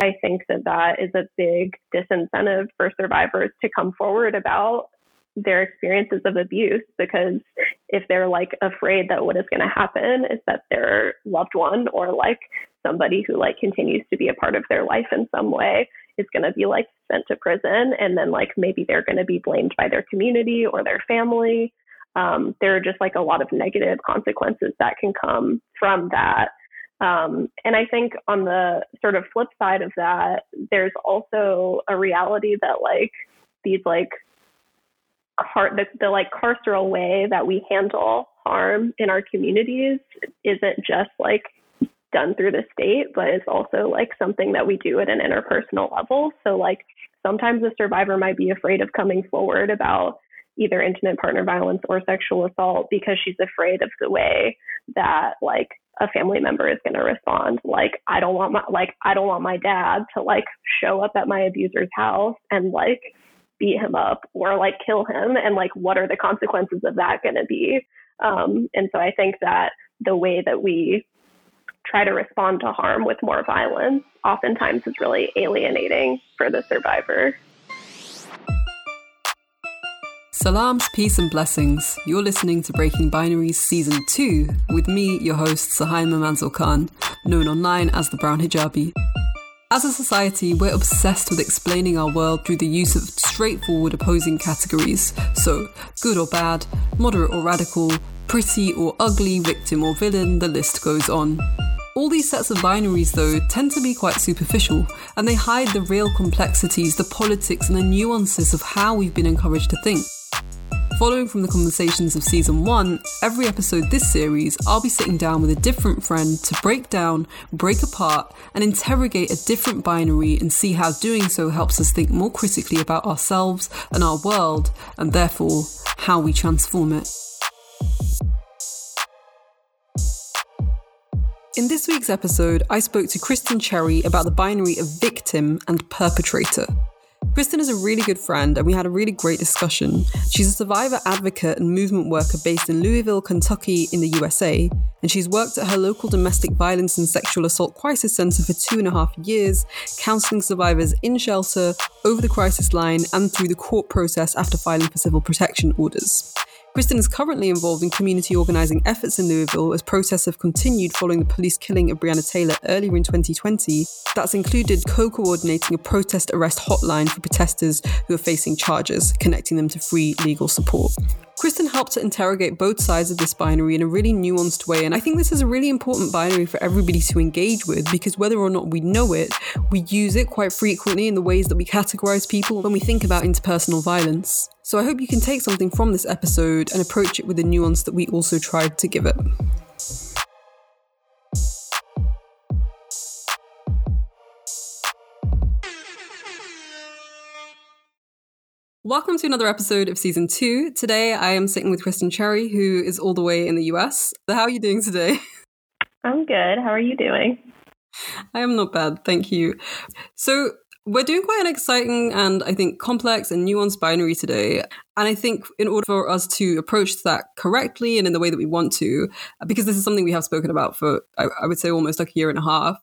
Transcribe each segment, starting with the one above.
I think that that is a big disincentive for survivors to come forward about their experiences of abuse because if they're like afraid that what is going to happen is that their loved one or like somebody who like continues to be a part of their life in some way is going to be like sent to prison and then like maybe they're going to be blamed by their community or their family um, there are just like a lot of negative consequences that can come from that um, and I think on the sort of flip side of that, there's also a reality that like these like car- the, the like carceral way that we handle harm in our communities isn't just like done through the state, but it's also like something that we do at an interpersonal level. So like sometimes a survivor might be afraid of coming forward about either intimate partner violence or sexual assault because she's afraid of the way that like a family member is going to respond like i don't want my like i don't want my dad to like show up at my abuser's house and like beat him up or like kill him and like what are the consequences of that going to be? Um, and so i think that the way that we try to respond to harm with more violence oftentimes is really alienating for the survivor Salams, peace, and blessings. You're listening to Breaking Binaries Season 2 with me, your host, Suhaiymah Manzoor Khan, known online as the Brown Hijabi. As a society, we're obsessed with explaining our world through the use of straightforward opposing categories. So, good or bad, moderate or radical, pretty or ugly, victim or villain, the list goes on. All these sets of binaries, though, tend to be quite superficial, and they hide the real complexities, the politics, and the nuances of how we've been encouraged to think. Following from the conversations of season one, every episode this series, I'll be sitting down with a different friend to break down, break apart, and interrogate a different binary and see how doing so helps us think more critically about ourselves and our world, and therefore how we transform it. In this week's episode, I spoke to Kristen Cherry about the binary of victim and perpetrator. Kristen is a really good friend, and we had a really great discussion. She's a survivor advocate and movement worker based in Louisville, Kentucky, in the USA, and she's worked at her local domestic violence and sexual assault crisis center for two and a half years, counseling survivors in shelter, over the crisis line, and through the court process after filing for civil protection orders. Kristen is currently involved in community organising efforts in Louisville as protests have continued following the police killing of Breonna Taylor earlier in 2020. That's included co coordinating a protest arrest hotline for protesters who are facing charges, connecting them to free legal support. Kristen helped to interrogate both sides of this binary in a really nuanced way, and I think this is a really important binary for everybody to engage with because whether or not we know it, we use it quite frequently in the ways that we categorize people when we think about interpersonal violence. So I hope you can take something from this episode and approach it with the nuance that we also tried to give it. Welcome to another episode of season two. Today I am sitting with Kristen Cherry, who is all the way in the US. How are you doing today? I'm good. How are you doing? I am not bad, thank you. So, we're doing quite an exciting and I think complex and nuanced binary today. And I think in order for us to approach that correctly and in the way that we want to, because this is something we have spoken about for, I, I would say, almost like a year and a half,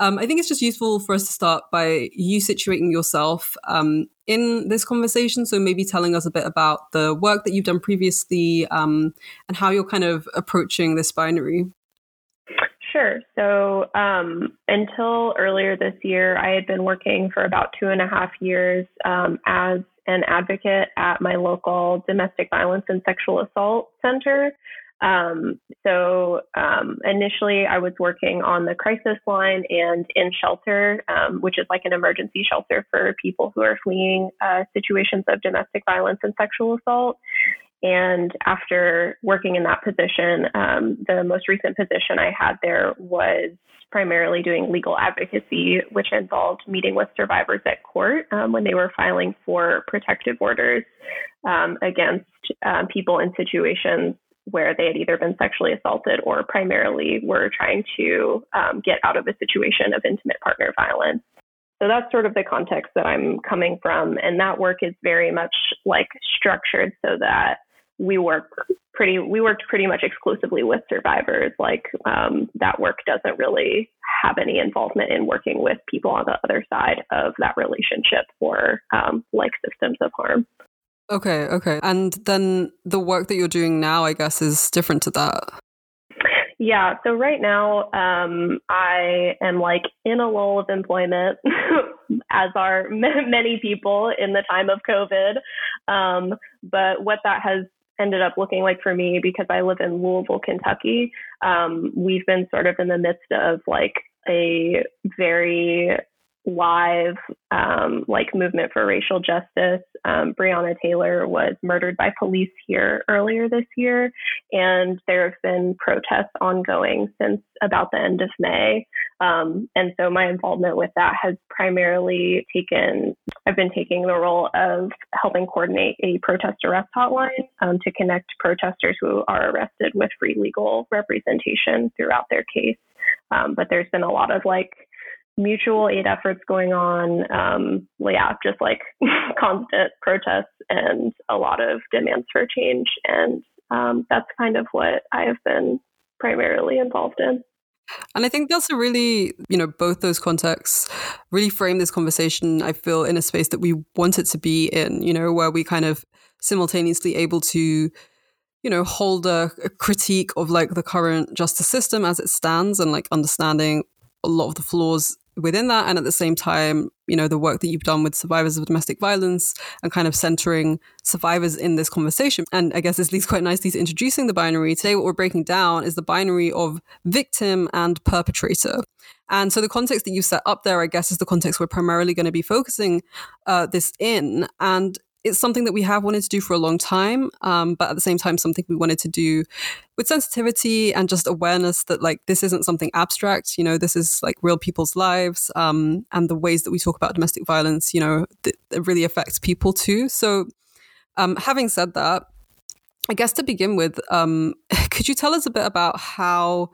um, I think it's just useful for us to start by you situating yourself um, in this conversation. So maybe telling us a bit about the work that you've done previously um, and how you're kind of approaching this binary. Sure. So um, until earlier this year, I had been working for about two and a half years um, as an advocate at my local domestic violence and sexual assault center. Um, so um, initially, I was working on the crisis line and in shelter, um, which is like an emergency shelter for people who are fleeing uh, situations of domestic violence and sexual assault. And after working in that position, um, the most recent position I had there was primarily doing legal advocacy, which involved meeting with survivors at court um, when they were filing for protective orders um, against um, people in situations where they had either been sexually assaulted or primarily were trying to um, get out of a situation of intimate partner violence. So that's sort of the context that I'm coming from. And that work is very much like structured so that we work pretty we worked pretty much exclusively with survivors like um, that work doesn't really have any involvement in working with people on the other side of that relationship or um, like systems of harm okay okay and then the work that you're doing now i guess is different to that yeah. So right now, um, I am like in a lull of employment, as are m- many people in the time of COVID. Um, but what that has ended up looking like for me, because I live in Louisville, Kentucky, um, we've been sort of in the midst of like a very live um, like movement for racial justice. Um, Breonna Taylor was murdered by police here earlier this year, and there have been protests ongoing since about the end of May. Um, and so my involvement with that has primarily taken, I've been taking the role of helping coordinate a protest arrest hotline um, to connect protesters who are arrested with free legal representation throughout their case. Um, but there's been a lot of like mutual aid efforts going on. Um, yeah, just like constant protests and a lot of demands for change. And um, that's kind of what I have been primarily involved in. And I think that's a really, you know, both those contexts really frame this conversation, I feel, in a space that we want it to be in, you know, where we kind of simultaneously able to, you know, hold a, a critique of like the current justice system as it stands and like understanding a lot of the flaws within that and at the same time you know the work that you've done with survivors of domestic violence and kind of centering survivors in this conversation. And i guess this leads quite nicely to introducing the binary. Today what we're breaking down is the binary of victim and perpetrator. And so the context that you set up there i guess is the context we're primarily going to be focusing uh, this in. And it's something that we have wanted to do for a long time, um, but at the same time, something we wanted to do with sensitivity and just awareness that like this isn't something abstract. You know, this is like real people's lives, um, and the ways that we talk about domestic violence. You know, th- it really affects people too. So, um, having said that, I guess to begin with, um, could you tell us a bit about how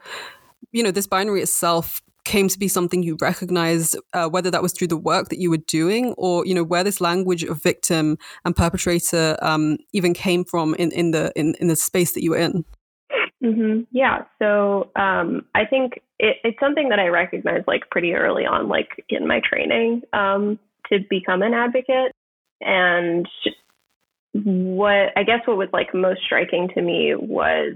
you know this binary itself came to be something you recognized, uh, whether that was through the work that you were doing or, you know, where this language of victim and perpetrator um, even came from in, in the in, in the space that you were in? Mm-hmm. Yeah. So um, I think it, it's something that I recognized like pretty early on, like in my training um, to become an advocate. And what I guess what was like most striking to me was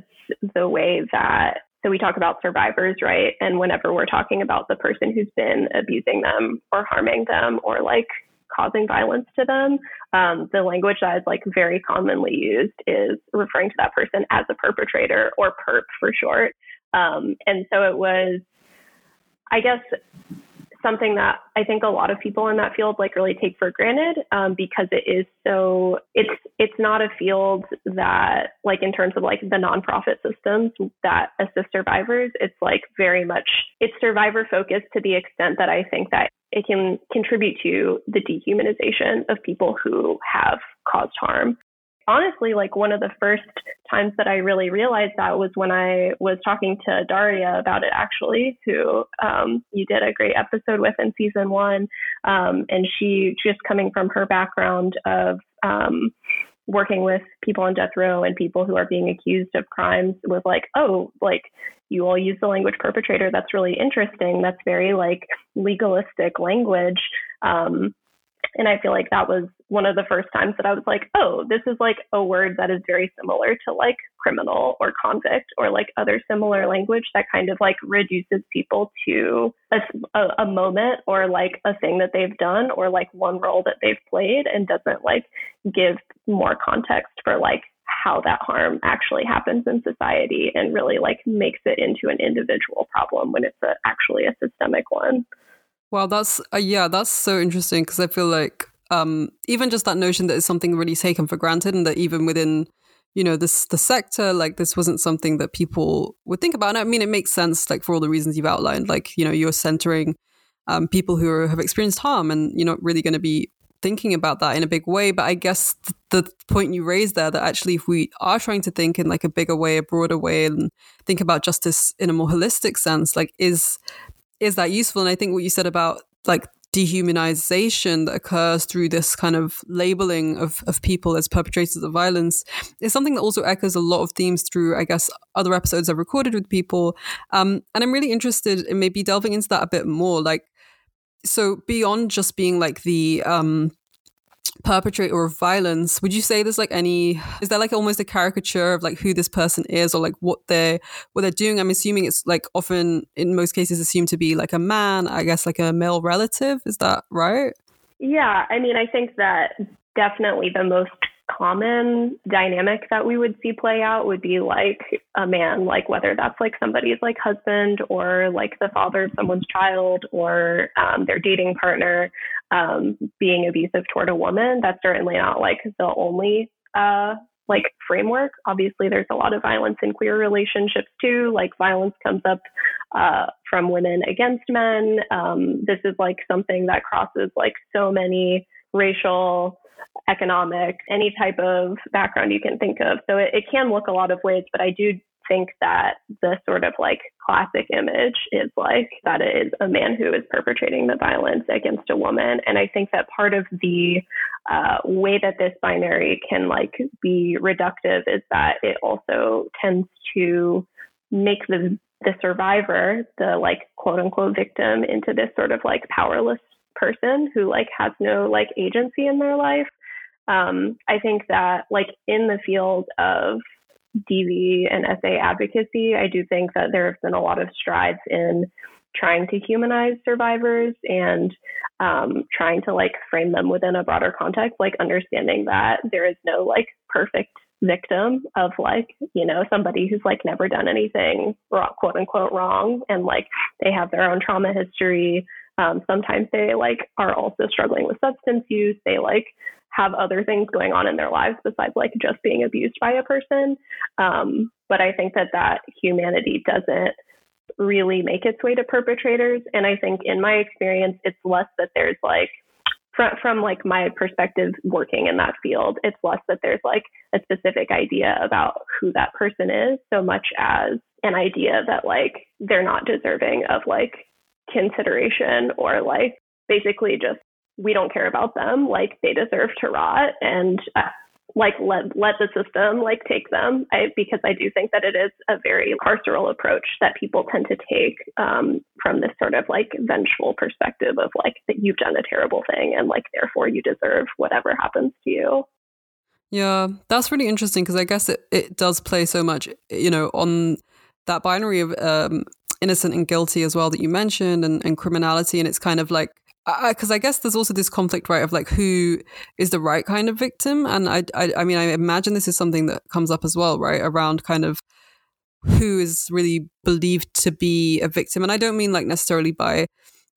the way that so we talk about survivors, right? And whenever we're talking about the person who's been abusing them or harming them or like causing violence to them, um, the language that is like very commonly used is referring to that person as a perpetrator or perp for short. Um, and so it was, I guess, something that I think a lot of people in that field like really take for granted um, because it is so it's it's not a field that like in terms of like the nonprofit systems that assist survivors it's like very much it's survivor focused to the extent that I think that it can contribute to the dehumanization of people who have caused harm honestly, like one of the first times that I really realized that was when I was talking to Daria about it, actually, who um, you did a great episode with in season one. Um, and she just coming from her background of um, working with people on death row and people who are being accused of crimes was like, oh, like you all use the language perpetrator. That's really interesting. That's very like legalistic language. Um, and I feel like that was one of the first times that I was like, oh, this is like a word that is very similar to like criminal or convict or like other similar language that kind of like reduces people to a, a, moment or like a thing that they've done or like one role that they've played and doesn't like give more context for like how that harm actually happens in society and really like makes it into an individual problem when it's a, actually a systemic one. Well, that's uh, yeah, that's so interesting because I feel like um, even just that notion that it's something really taken for granted, and that even within you know this the sector, like this wasn't something that people would think about. And I mean, it makes sense, like for all the reasons you've outlined. Like you know, you're centering um, people who are, have experienced harm, and you're not really going to be thinking about that in a big way. But I guess the, the point you raised there that actually, if we are trying to think in like a bigger way, a broader way, and think about justice in a more holistic sense, like is is that useful? And I think what you said about like dehumanization that occurs through this kind of labeling of, of people as perpetrators of violence is something that also echoes a lot of themes through, I guess, other episodes I've recorded with people. Um, and I'm really interested in maybe delving into that a bit more. Like, so beyond just being like the um, perpetrator of violence would you say there's like any is there like almost a caricature of like who this person is or like what they're what they're doing? I'm assuming it's like often in most cases assumed to be like a man i guess like a male relative is that right? Yeah i mean i think that definitely the most common dynamic that we would see play out would be like a man, like whether that's like somebody's like husband or like the father of someone's child or um, their dating partner um, being abusive toward a woman. That's certainly not like the only uh, like framework. Obviously, there's a lot of violence in queer relationships too. Like violence comes up uh, from women against men. Um, this is like something that crosses like so many racial economic, any type of background you can think of. So it, it can look a lot of ways, but I do think that the sort of like classic image is like that it is a man who is perpetrating the violence against a woman. And I think that part of the uh, way that this binary can like be reductive is that it also tends to make the the survivor, the like quote unquote victim, into this sort of like powerless person who like has no like agency in their life. Um, I think that like in the field of DV and SA advocacy, I do think that there have been a lot of strides in trying to humanize survivors and um, trying to like frame them within a broader context, like understanding that there is no like perfect victim of like you know somebody who's like never done anything wrong, quote unquote wrong and like they have their own trauma history. Um, sometimes they like are also struggling with substance use. They like have other things going on in their lives besides like just being abused by a person. Um, but I think that that humanity doesn't really make its way to perpetrators. And I think in my experience, it's less that there's like, from, from like my perspective working in that field, it's less that there's like a specific idea about who that person is so much as an idea that like they're not deserving of like consideration or like basically just we don't care about them. Like they deserve to rot. And uh, like let let the system like take them. I, because i do think that it is a very carceral approach that people tend to take um, from this sort of like vengeful perspective of like that you've done a terrible thing and like therefore you deserve whatever happens to you. Yeah that's really interesting because i guess it, it does play so much you know on that binary of um, innocent and guilty as well that you mentioned and, and criminality. And it's kind of like because I, I, guess there's also this conflict, right, of like who is the right kind of victim, and I, I, I mean, I imagine this is something that comes up as well, right, around kind of who is really believed to be a victim, and I don't mean like necessarily by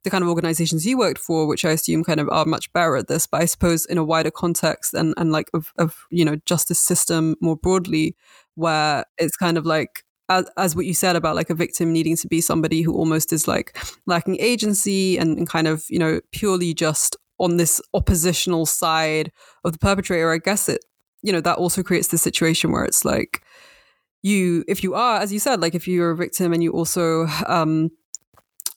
the kind of organizations you worked for, which I assume kind of are much better at this, but I suppose in a wider context and and like of, of you know justice system more broadly, where it's kind of like as, as what you said about like a victim needing to be somebody who almost is like lacking agency and, and kind of you know purely just on this oppositional side of the perpetrator i guess it you know that also creates the situation where it's like you if you are as you said like if you're a victim and you also um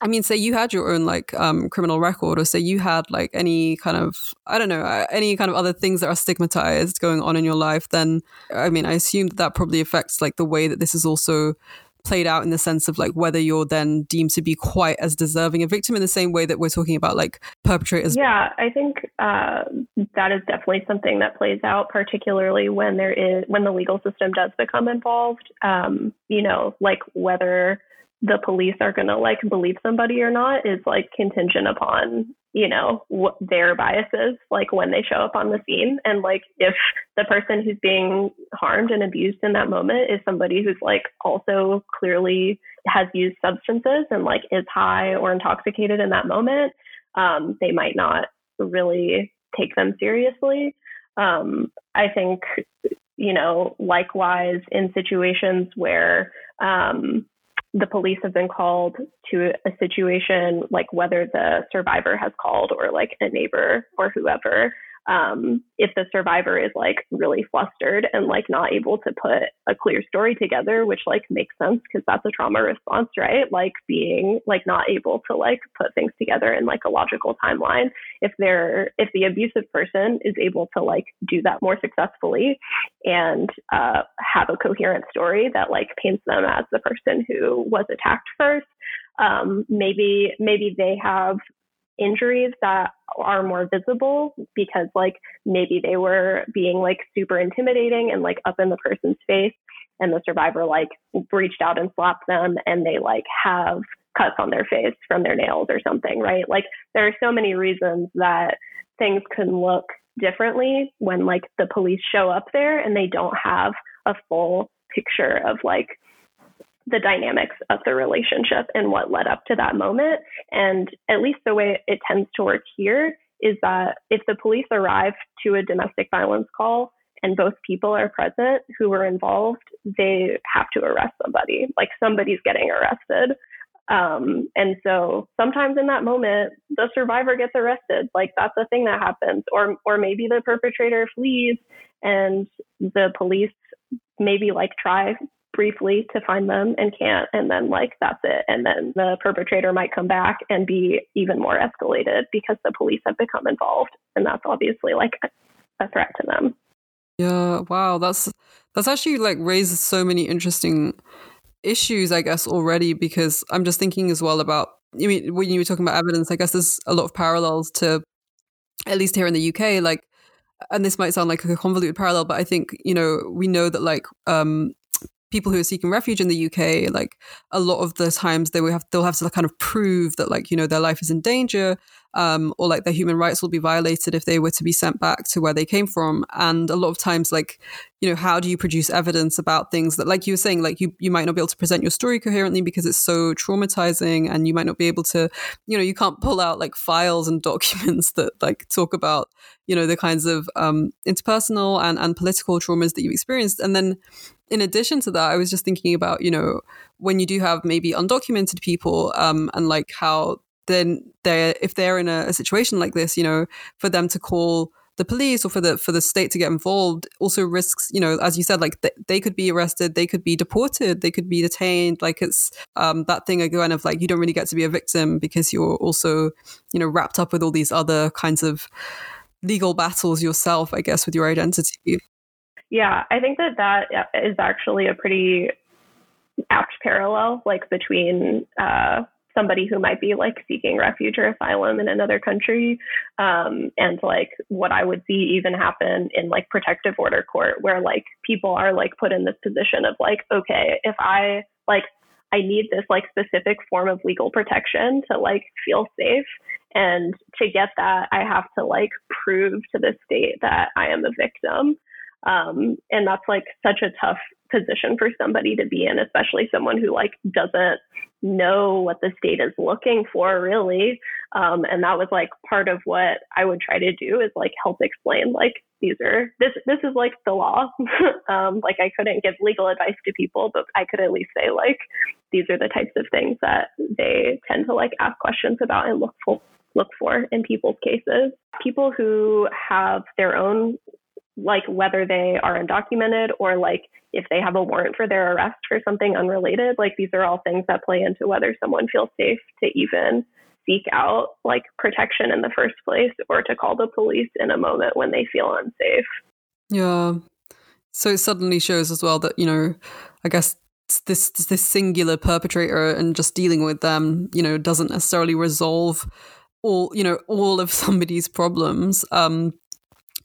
I mean, say you had your own like um, criminal record, or say you had like any kind of I don't know uh, any kind of other things that are stigmatized going on in your life, then I mean, I assume that that probably affects like the way that this is also played out in the sense of like whether you're then deemed to be quite as deserving a victim in the same way that we're talking about like perpetrators. Yeah, I think uh, that is definitely something that plays out, particularly when there is when the legal system does become involved. Um, you know, like whether the police are going to like believe somebody or not is like contingent upon you know what their biases like when they show up on the scene. And like if the person who's being harmed and abused in that moment is somebody who's like also clearly has used substances and like is high or intoxicated in that moment um, they might not really take them seriously. Um, i think you know likewise in situations where um, the police have been called to a situation like whether the survivor has called or like a neighbor or whoever um, if the survivor is like really flustered and like not able to put a clear story together, which like makes sense because that's a trauma response, right? Like being like not able to like put things together in like a logical timeline. If they're if the abusive person is able to like do that more successfully and uh, have a coherent story that like paints them as the person who was attacked first, um, maybe maybe they have injuries that are more visible because like maybe they were being like super intimidating and like up in the person's face and the survivor like reached out and slapped them and they like have cuts on their face from their nails or something right? Like there are so many reasons that things can look differently when like the police show up there and they don't have a full picture of like the dynamics of the relationship and what led up to that moment. And at least the way it tends to work here is that if the police arrive to a domestic violence call and both people are present who were involved, they have to arrest somebody. Like somebody's getting arrested. Um, and so sometimes in that moment, the survivor gets arrested. Like that's a thing that happens. Or or maybe the perpetrator flees and the police maybe like try briefly to find them and can't and then like that's it. And then the perpetrator might come back and be even more escalated because the police have become involved and that's obviously like a, threat to them. Yeah wow that's that's actually like raises so many interesting issues i guess already because i'm just thinking as well about I mean when you were talking about evidence i guess there's a lot of parallels to at least here in the uk like and this might sound like a convoluted parallel, but I think you know we know that like um, people who are seeking refuge in the UK, like a lot of the times they will have they'll have to kind of prove that like you know their life is in danger, um, or like their human rights will be violated if they were to be sent back to where they came from. And a lot of times, like you know, how do you produce evidence about things that, like you were saying, like you you might not be able to present your story coherently because it's so traumatizing, and you might not be able to, you know, you can't pull out like files and documents that like talk about you know the kinds of um, interpersonal and and political traumas that you've experienced, and then in addition to that, I was just thinking about, you know, when you do have maybe undocumented people um, and like how then they're, if they're in a, a situation like this, you know, for them to call the police or for the for the state to get involved also risks you know as you said like th- they could be arrested they could be deported they could be detained. Like it's um, that thing again of like you don't really get to be a victim because you're also you know wrapped up with all these other kinds of legal battles yourself i guess with your identity yeah, I think that that is actually a pretty apt parallel, like between uh, somebody who might be like seeking refuge or asylum in another country, um, and like what I would see even happen in like protective order court, where like people are like put in this position of like, okay, if I like I need this like specific form of legal protection to like feel safe. And to get that, I have to like prove to the state that I am a victim. Um, and that's like such a tough position for somebody to be in, especially someone who like doesn't know what the state is looking for really. Um, and that was like part of what I would try to do is like help explain like these are this this is like the law. um, like I couldn't give legal advice to people, but I could at least say like these are the types of things that they tend to like ask questions about and look for look for in people's cases. People who have their own like whether they are undocumented or like if they have a warrant for their arrest for something unrelated. Like these are all things that play into whether someone feels safe to even seek out like protection in the first place or to call the police in a moment when they feel unsafe. Yeah. So it suddenly shows as well that, you know, I guess this this singular perpetrator and just dealing with them, you know, doesn't necessarily resolve all, you know, all of somebody's problems. Um,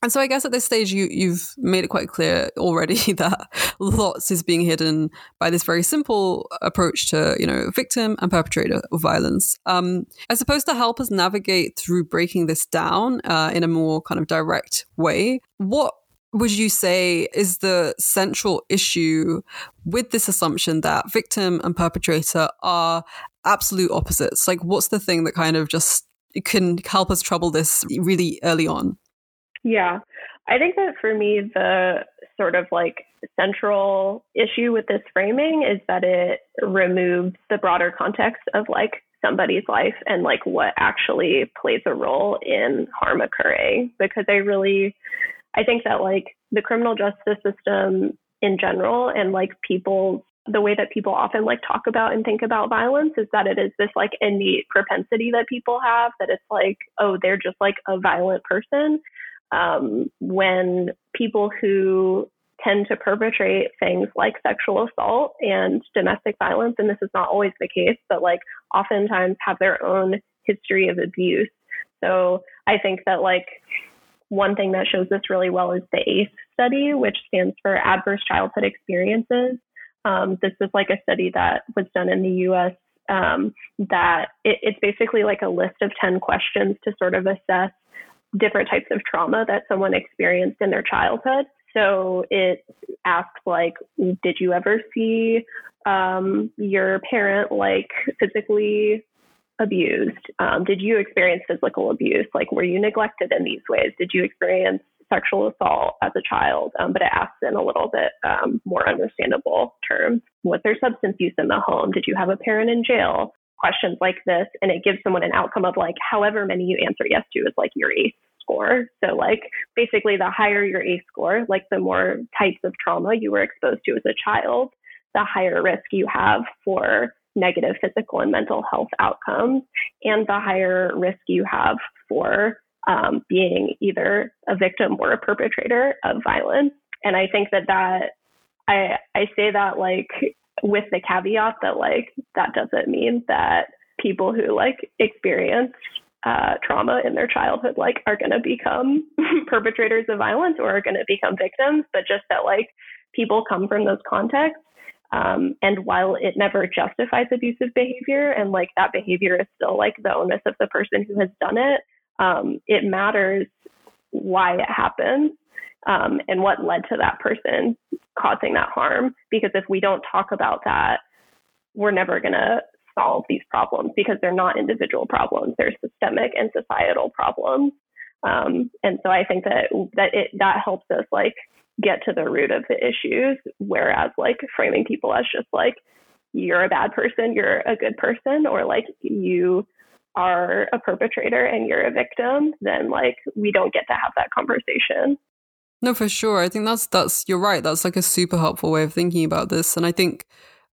and so I guess at this stage you you've made it quite clear already that lots is being hidden by this very simple approach to you know victim and perpetrator of violence. Um, I suppose to help us navigate through breaking this down uh, in a more kind of direct way, what would you say is the central issue with this assumption that victim and perpetrator are absolute opposites? Like, what's the thing that kind of just can help us trouble this really early on? Yeah. I think that for me, the sort of like central issue with this framing is that it removes the broader context of like somebody's life and like what actually plays a role in harm occurring because I really I think that like the criminal justice system in general and like people's the way that people often like talk about and think about violence is that it is this like innate propensity that people have that it's like oh they're just like a violent person um, when people who tend to perpetrate things like sexual assault and domestic violence and this is not always the case but like oftentimes have their own history of abuse so i think that like one thing that shows this really well is the ACE study, which stands for Adverse Childhood Experiences. Um, this is like a study that was done in the US um, that it, it's basically like a list of 10 questions to sort of assess different types of trauma that someone experienced in their childhood. So it asks like, did you ever see um, your parent like physically abused? Um, did you experience physical abuse? Like, were you neglected in these ways? Did you experience sexual assault as a child? Um, but it asks in a little bit um, more understandable terms. Was there substance use in the home? Did you have a parent in jail? Questions like this, and it gives someone an outcome of like however many you answer yes to is like your ACE score. So, like, basically, the higher your ACE score, like the more types of trauma you were exposed to as a child, the higher risk you have for negative physical and mental health outcomes, and the higher risk you have for um, being either a victim or a perpetrator of violence. And I think that that I I say that like with the caveat that like that doesn't mean that people who like experience uh, trauma in their childhood like are going to become perpetrators of violence or are going to become victims, but just that like people come from those contexts um, and while it never justifies abusive behavior and like that behavior is still like the onus of the person who has done it, um, it matters why it happens um, and what led to that person causing that harm. Because if we don't talk about that, we're never going to solve these problems because they're not individual problems; they're systemic and societal problems. Um, and so I think that that it that helps us like get to the root of the issues. Whereas like framing people as just like, you're a bad person, you're a good person, or like you are a perpetrator and you're a victim, then like we don't get to have that conversation. No, for sure. I think that's that's you're right. That's like a super helpful way of thinking about this. And I think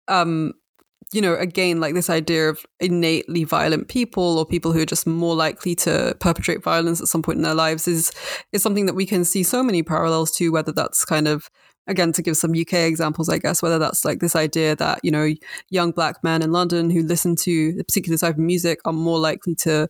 um you know, again, like this idea of innately violent people or people who are just more likely to perpetrate violence at some point in their lives is is something that we can see so many parallels to, whether that's kind of again to give some UK examples, I guess, whether that's like this idea that, you know, young black men in London who listen to a particular type of music are more likely to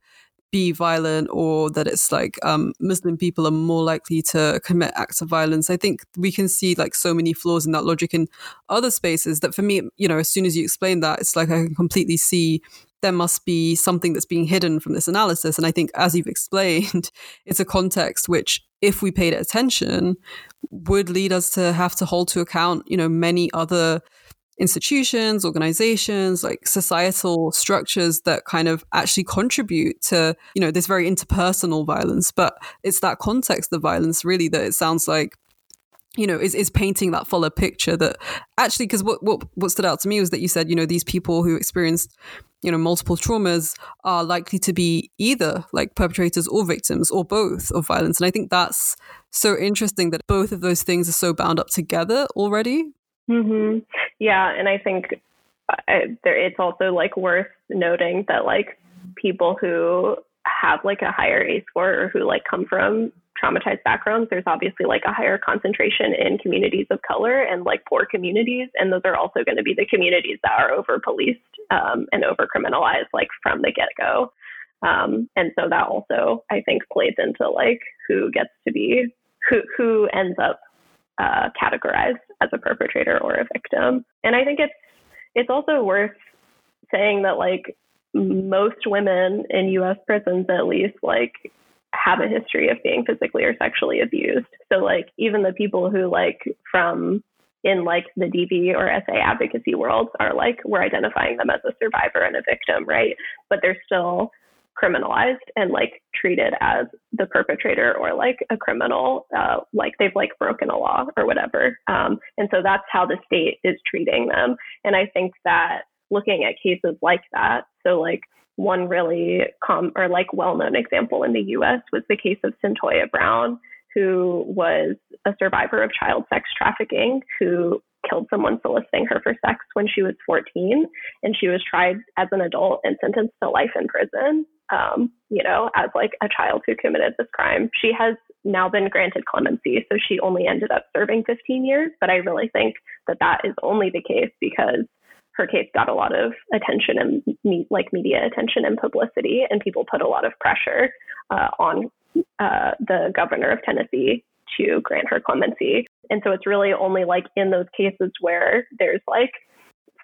be violent or that it's like um, Muslim people are more likely to commit acts of violence. I think we can see like so many flaws in that logic in other spaces that for me, you know, as soon as you explain that, it's like I can completely see there must be something that's being hidden from this analysis. And I think, as you've explained, it's a context which, if we paid attention, would lead us to have to hold to account, you know, many other institutions, organizations, like societal structures that kind of actually contribute to, you know, this very interpersonal violence. But it's that context of violence really that it sounds like you know, is, is painting that fuller picture that actually, because what, what, what stood out to me was that you said, you know, these people who experienced, you know, multiple traumas are likely to be either like perpetrators or victims or both of violence. And I think that's so interesting that both of those things are so bound up together already. Mm-hmm. Yeah, and I think I, there, it's also like worth noting that like people who have like a higher A score or who like come from traumatized backgrounds, there's obviously like a higher concentration in communities of color and like poor communities, and those are also going to be the communities that are over policed um, and over criminalized like from the get go. Um, and so that also I think plays into like who gets to be who who ends up uh, categorized as a perpetrator or a victim. And I think it's it's also worth saying that like most women in US prisons at least like have a history of being physically or sexually abused. So like even the people who like from in like the DV or SA advocacy worlds are like we're identifying them as a survivor and a victim, right? But they're still criminalized and like treated as the perpetrator or like a criminal, uh, like they've like broken a law or whatever. Um, and so that's how the state is treating them. And I think that looking at cases like that, so like one really com or like well-known example in the U.S. was the case of Cyntoia Brown, who was a survivor of child sex trafficking, who killed someone soliciting her for sex when she was 14, and she was tried as an adult and sentenced to life in prison. Um, you know, as like a child who committed this crime. She has now been granted clemency, so she only ended up serving 15 years. But I really think that that is only the case because her case got a lot of attention and me- like media attention and publicity, and people put a lot of pressure uh, on uh, the governor of Tennessee to grant her clemency. And so it's really only like in those cases where there's like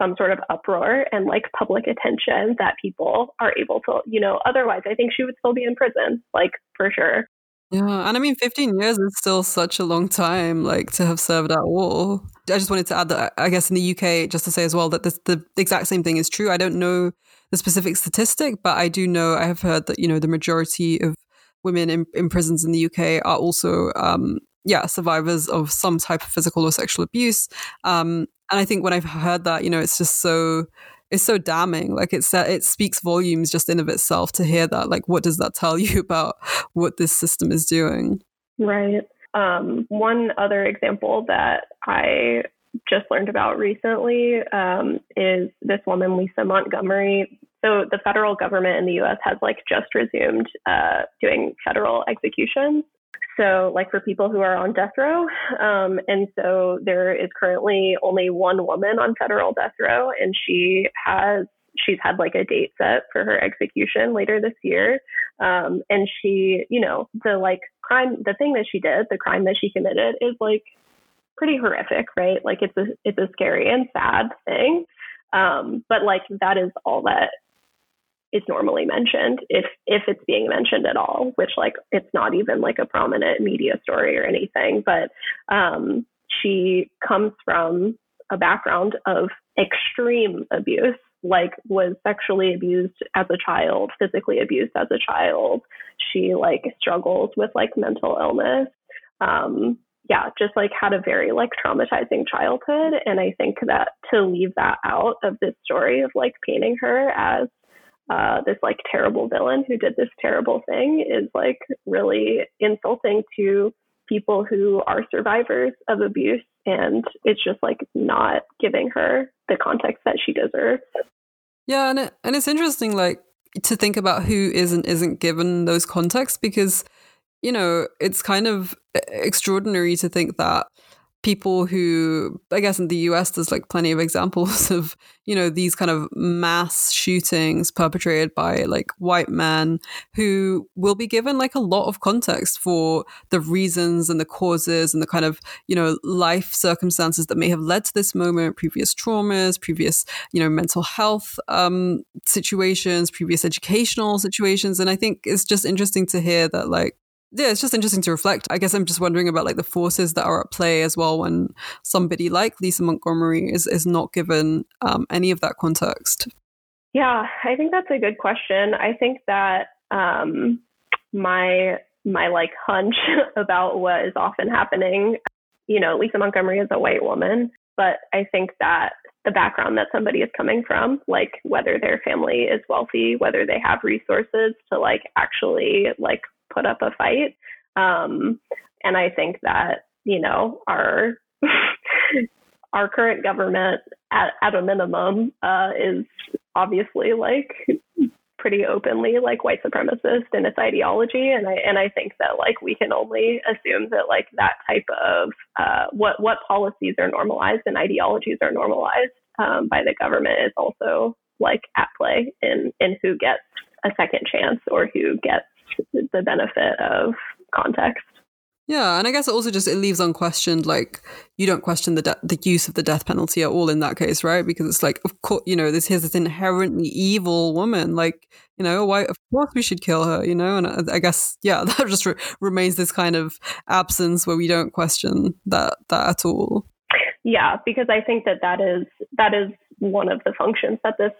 some sort of uproar and like public attention that people are able to, you know, otherwise I think she would still be in prison, like for sure. Yeah, and I mean, 15 years is still such a long time, like to have served at all. I just wanted to add that I guess in the UK, just to say as well that this, the exact same thing is true. I don't know the specific statistic, but I do know I have heard that you know the majority of women in, in prisons in the UK are also um, yeah survivors of some type of physical or sexual abuse. Um, and I think when I've heard that, you know, it's just so it's so damning. Like it's that it speaks volumes just in of itself to hear that. Like, what does that tell you about what this system is doing? Right. Um, one other example that I just learned about recently um, is this woman, Lisa Montgomery. So the federal government in the U.S. has like just resumed uh, doing federal executions. So, like for people who are on death row, um, and so there is currently only one woman on federal death row, and she has she's had like a date set for her execution later this year. Um, and she, you know, the like crime, the thing that she did, the crime that she committed is like pretty horrific, right? Like it's a it's a scary and sad thing. Um, but like that is all that is normally mentioned if if it's being mentioned at all which like it's not even like a prominent media story or anything but um, she comes from a background of extreme abuse like was sexually abused as a child physically abused as a child she like struggles with like mental illness um, yeah, just like had a very like traumatizing childhood. And I think that to leave that out of this story of like painting her as uh, this like terrible villain who did this terrible thing is like really insulting to people who are survivors of abuse and it's just like not giving her the context that she deserves. Yeah and it, and it's interesting like to think about who isn't isn't given those contexts because you know it's kind of extraordinary to think that people who i guess in the us there's like plenty of examples of you know these kind of mass shootings perpetrated by like white men who will be given like a lot of context for the reasons and the causes and the kind of you know life circumstances that may have led to this moment previous traumas previous you know mental health um situations previous educational situations. And i think it's just interesting to hear that like yeah, it's just interesting to reflect. I guess I'm just wondering about like the forces that are at play as well when somebody like Lisa Montgomery is is not given um, any of that context. Yeah, I think that's a good question. I think that um, my my like hunch about what is often happening, you know, Lisa Montgomery is a white woman, but I think that the background that somebody is coming from, like whether their family is wealthy, whether they have resources to like actually like put up a fight. Um, and I think that, you know, our our current government at, at a minimum uh, is obviously like pretty openly like white supremacist in its ideology and I and I think that like we can only assume that like that type of uh, what what policies are normalized and ideologies are normalized um, by the government is also like at play in in who gets a second chance or who gets the benefit of context. Yeah, and I guess it also just it leaves unquestioned. Like you don't question the de- the use of the death penalty at all in that case, right? Because it's like, of course, you know, this here's this inherently evil woman. Like, you know, why? Of course, we should kill her. You know, and I, I guess, yeah, that just re- remains this kind of absence where we don't question that that at all. Yeah, because I think that that is that is one of the functions that this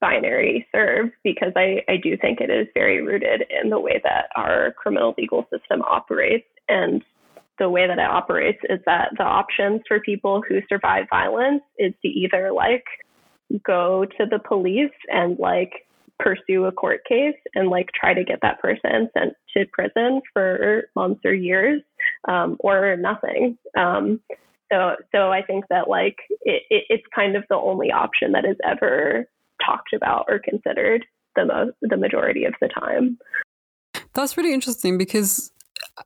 binary serves because I, I do think it is very rooted in the way that our criminal legal system operates. And the way that it operates is that the options for people who survive violence is to either like go to the police and like pursue a court case and like try to get that person sent to prison for months or years um, or nothing. Um, so, so I think that like it, it, it's kind of the only option that is ever talked about or considered the most, the majority of the time. That's really interesting because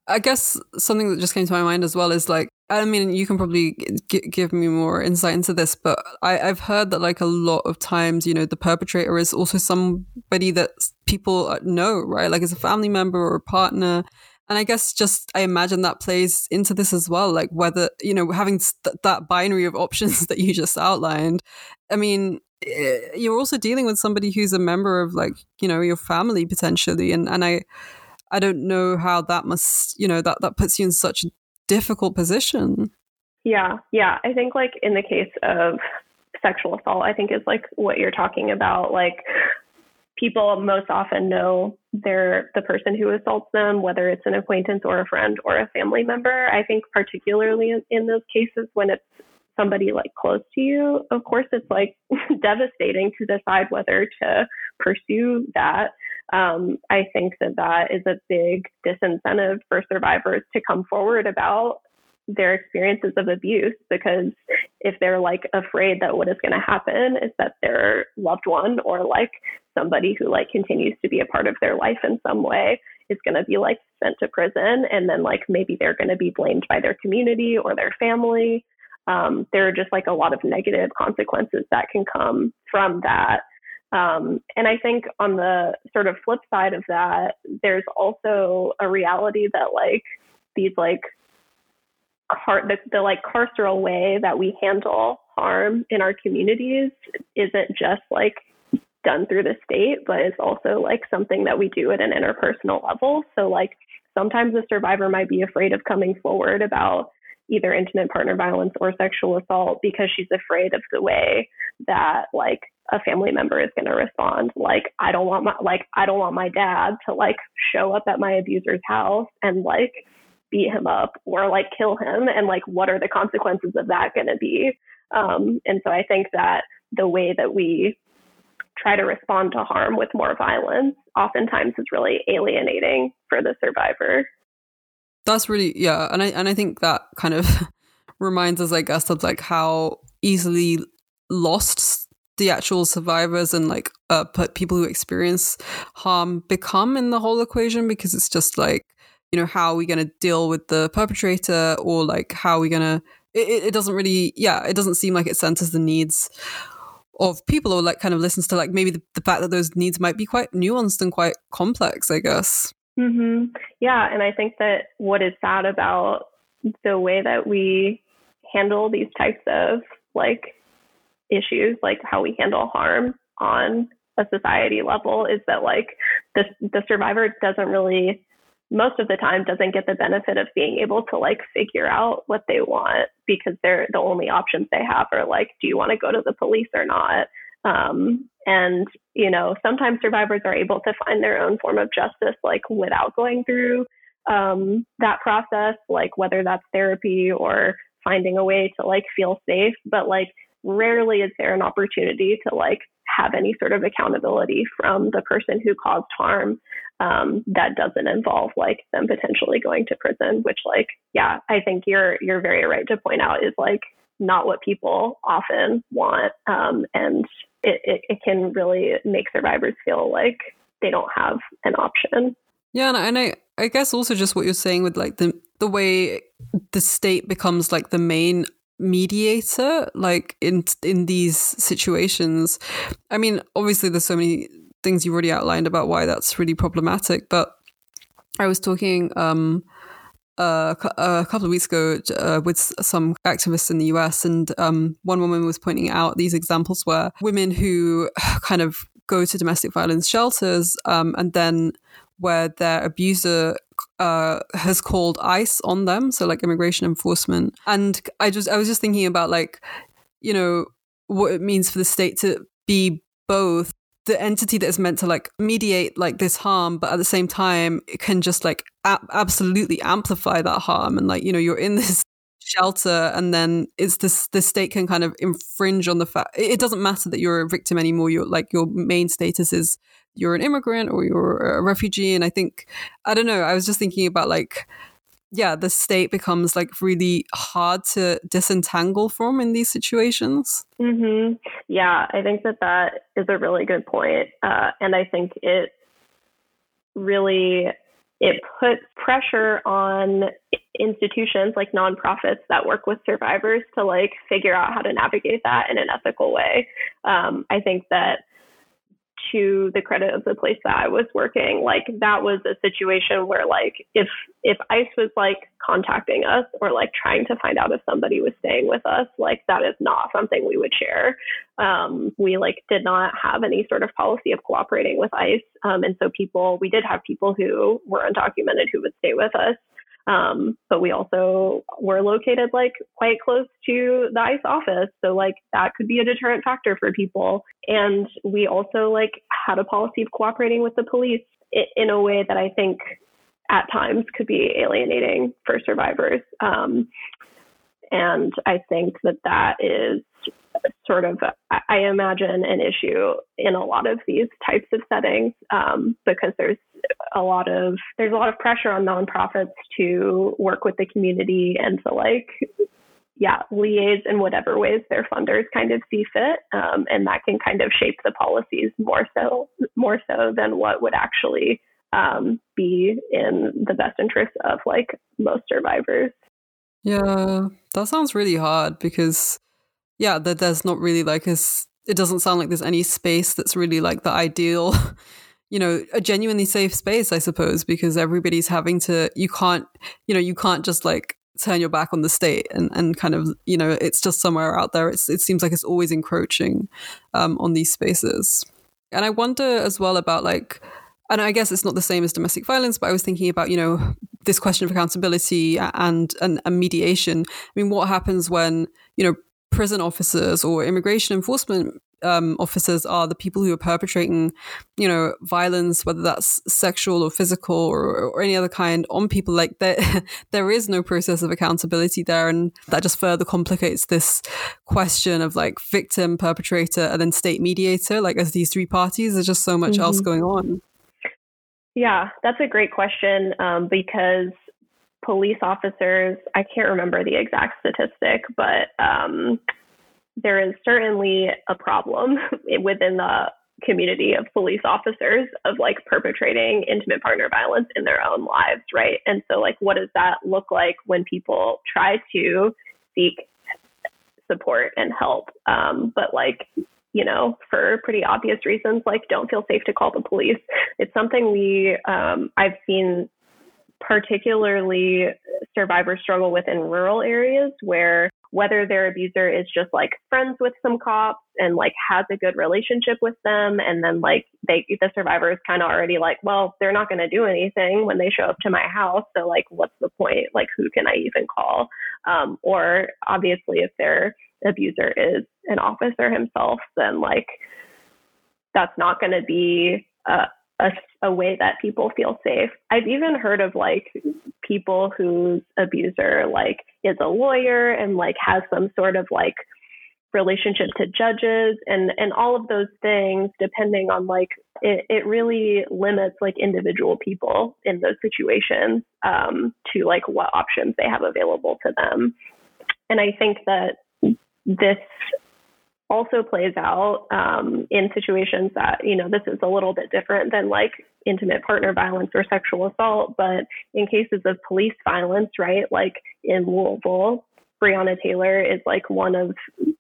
I guess something that just came to my mind as well is like, I mean, you can probably g- give me more insight into this, but I, have heard that like a lot of times, you know, the perpetrator is also somebody that people know, right? Like as a family member or a partner. And I guess just I imagine that plays into this as well, like whether you know having st- that binary of options that you just outlined. I mean, Eh, you're also dealing with somebody who's a member of like you know your family potentially, and and I I don't know how that must, you know, that, that puts you in such a difficult position. Yeah. Yeah. I think like in the case of sexual assault, I think is like what you're talking about. Like people most often know they're the person who assaults them, whether it's an acquaintance or a friend or a family member. I think particularly in, in those cases when it's somebody like close to you, of course it's like devastating to decide whether to pursue that. Um, I think that that is a big disincentive for survivors to come forward about their experiences of abuse because if they're like afraid that what is going to happen is that their loved one or like somebody who like continues to be a part of their life in some way is going to be like sent to prison and then like maybe they're going to be blamed by their community or their family um, there are just like a lot of negative consequences that can come from that um, and I think on the sort of flip side of that, there's also a reality that like these like car- the, the like carceral way that we handle harm in our communities isn't just like done through the state, but it's also like something that we do at an interpersonal level. So like sometimes the survivor might be afraid of coming forward about either intimate partner violence or sexual assault because she's afraid of the way that like a family member is going to respond. Like i don't want my like i don't want my dad to like show up at my abuser's house and like beat him up or like kill him and like what are the consequences of that going to be? Um, and so i think that the way that we try to respond to harm with more violence oftentimes is really alienating for the survivor that's really yeah and i and i think that kind of reminds us i guess of like how easily lost the actual survivors and like uh, people who experience harm become in the whole equation because it's just like you know how are we going to deal with the perpetrator or like how are we going to it, doesn't really yeah it doesn't seem like it centers the needs of people or like kind of listens to like maybe the, the fact that those needs might be quite nuanced and quite complex i guess mm-hmm. yeah and i think that what is sad about the way that we handle these types of like issues, like how we handle harm on a society level, is that like the the survivor doesn't really most of the time doesn't get the benefit of being able to like figure out what they want because they're the only options they have are like do you want to go to the police or not um, and you know sometimes survivors are able to find their own form of justice like without going through um, that process like whether that's therapy or finding a way to like feel safe. But like rarely is there an opportunity to like have any sort of accountability from the person who caused harm um, that doesn't involve like them potentially going to prison which like yeah i think you're you're very right to point out is like not what people often want um, and it, it, it can really make survivors feel like they don't have an option. Yeah and I, I guess also just what you're saying with like the the way the state becomes like the main mediator like in in these situations. I mean obviously there's so many things you've already outlined about why that's really problematic but i was talking um a couple of weeks ago uh, with some activists in the US, and um, one woman was pointing out these examples where women who kind of go to domestic violence shelters um, and then where their abuser uh, has called ICE on them, so like immigration enforcement. And I just I was just thinking about like, you know, what it means for the state to be both the entity that is meant to like mediate like this harm but at the same time it can just like a- absolutely amplify that harm and like you know you're in this shelter and then it's this the state can kind of infringe on the fact it doesn't matter that you're a victim anymore you're like your main status is you're an immigrant or you're a refugee. And I think, I don't know, I was just thinking about like, yeah, the state becomes like really hard to disentangle from in these situations. Mm-hmm. Yeah, I think that that is a really good point. Uh, and I think it really it puts pressure on institutions like nonprofits that work with survivors to like figure out how to navigate that in an ethical way. Um, I think that to the credit of the place that I was working, like that was a situation where like if if ICE was like contacting us or like trying to find out if somebody was staying with us, like that is not something we would share. Um, we like did not have any sort of policy of cooperating with ICE, um, and so people we did have people who were undocumented who would stay with us. Um, but we also were located like quite close to the ICE office. So like that could be a deterrent factor for people. And we also like had a policy of cooperating with the police in a way that I think at times could be alienating for survivors. Um, and I think that that is sort of, I imagine, an issue in a lot of these types of settings um, because there's a lot of there's a lot of pressure on nonprofits to work with the community and to like yeah liaise in whatever ways their funders kind of see fit um, and that can kind of shape the policies more so more so than what would actually um, be in the best interest of like most survivors. Yeah that sounds really hard because yeah that there's not really like a it doesn't sound like there's any space that's really like the ideal you know a genuinely safe space i suppose because everybody's having to you can't you know you can't just like turn your back on the state and, and kind of you know it's just somewhere out there. It's, it seems like it's always encroaching um, on these spaces. And i wonder as well about like and i guess it's not the same as domestic violence but i was thinking about you know this question of accountability and, and, and mediation. I mean what happens when you know prison officers or immigration enforcement um, officers are the people who are perpetrating, you know, violence, whether that's sexual or physical or, or any other kind, on people. Like there, there is no process of accountability there, and that just further complicates this question of like victim, perpetrator, and then state mediator. Like as these three parties, there's just so much mm-hmm. else going on. Yeah, that's a great question um, because police officers, I can't remember the exact statistic, but um, there is certainly a problem within the community of police officers of like perpetrating intimate partner violence in their own lives, right? And so, like, what does that look like when people try to seek support and help, um, but like, you know, for pretty obvious reasons, like don't feel safe to call the police. It's something we um, I've seen particularly survivors struggle with in rural areas where whether their abuser is just like friends with some cops and like has a good relationship with them and then like they the survivor is kind of already like well they're not going to do anything when they show up to my house so like what's the point? Like who can i even call? Um, or obviously if their abuser is an officer himself then like that's not going to be a, a, a way that people feel safe. I've even heard of like people whose abuser like is a lawyer and like has some sort of like relationship to judges and and all of those things depending on like it, it really limits like individual people in those situations um, to like what options they have available to them and i think that this also plays out um, in situations that, you know, this is a little bit different than like intimate partner violence or sexual assault, but in cases of police violence, right, like in Louisville, Breonna Taylor is like one of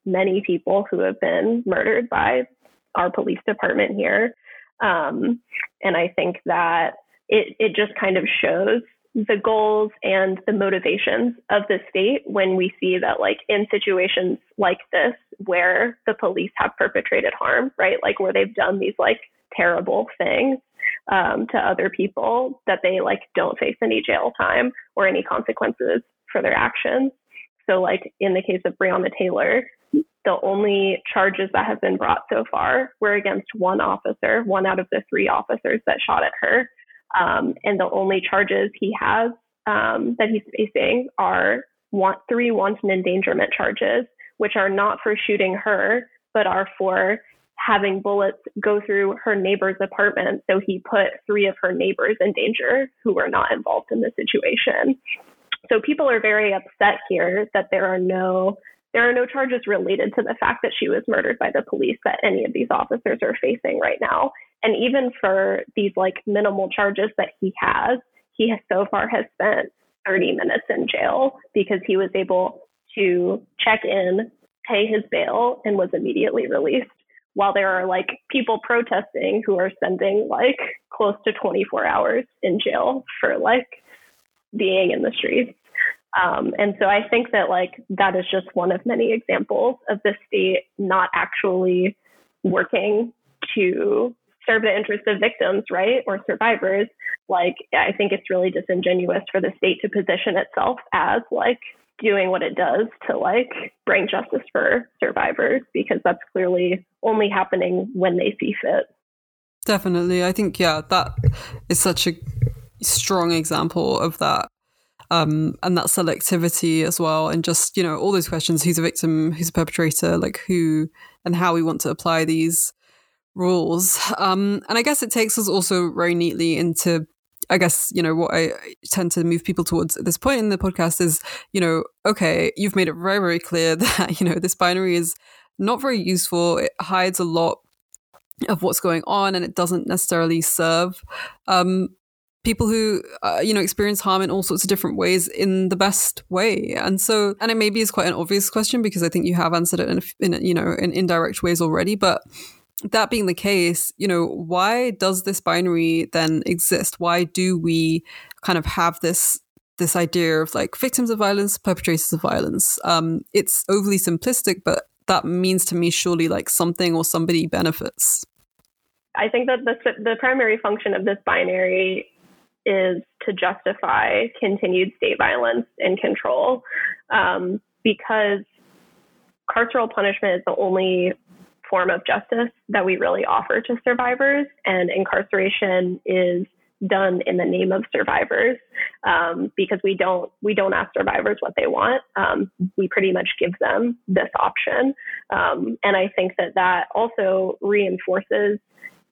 many people who have been murdered by our police department here. Um, and I think that it, it just kind of shows the goals and the motivations of the state when we see that like in situations like this where the police have perpetrated harm right? Like where they've done these like terrible things um, to other people that they like don't face any jail time or any consequences for their actions. So like in the case of breonna taylor the only charges that have been brought so far were against one officer one out of the three officers that shot at her um, and the only charges he has um, that he's facing are want, three wanton endangerment charges, which are not for shooting her, but are for having bullets go through her neighbor's apartment. So he put three of her neighbors in danger who were not involved in the situation. So people are very upset here that there are no there are no charges related to the fact that she was murdered by the police that any of these officers are facing right now. And even for these like minimal charges that he has, he has so far has spent 30 minutes in jail because he was able to check in, pay his bail, and was immediately released. While there are like people protesting who are spending like close to 24 hours in jail for like being in the streets. Um, and so I think that like that is just one of many examples of the state not actually working to serve the interests of victims, right, or survivors. Like I think it's really disingenuous for the state to position itself as like doing what it does to like bring justice for survivors because that's clearly only happening when they see fit. Definitely. I think yeah, that is such a strong example of that um, and that selectivity as well, and just you know all those questions: who's a victim, who's a perpetrator, like who and how we want to apply these rules. Um, and I guess it takes us also very neatly into. I guess, you know, what I tend to move people towards at this point in the podcast is, you know, okay, you've made it very, very clear that, you know, this binary is not very useful. It hides a lot of what's going on and it doesn't necessarily serve um, people who uh, you know experience harm in all sorts of different ways in the best way and so and it maybe is quite an obvious question because i think you have answered it in, in you know in indirect ways already but that being the case you know why does this binary then exist? Why do we kind of have this this idea of like victims of violence perpetrators of violence? Um it's overly simplistic but that means to me surely like something or somebody benefits. I think that the the primary function of this binary is to justify continued state violence and control um, because carceral punishment is the only form of justice that we really offer to survivors, and incarceration is done in the name of survivors um, because we don't we don't ask survivors what they want. Um, we pretty much give them this option, um, and I think that that also reinforces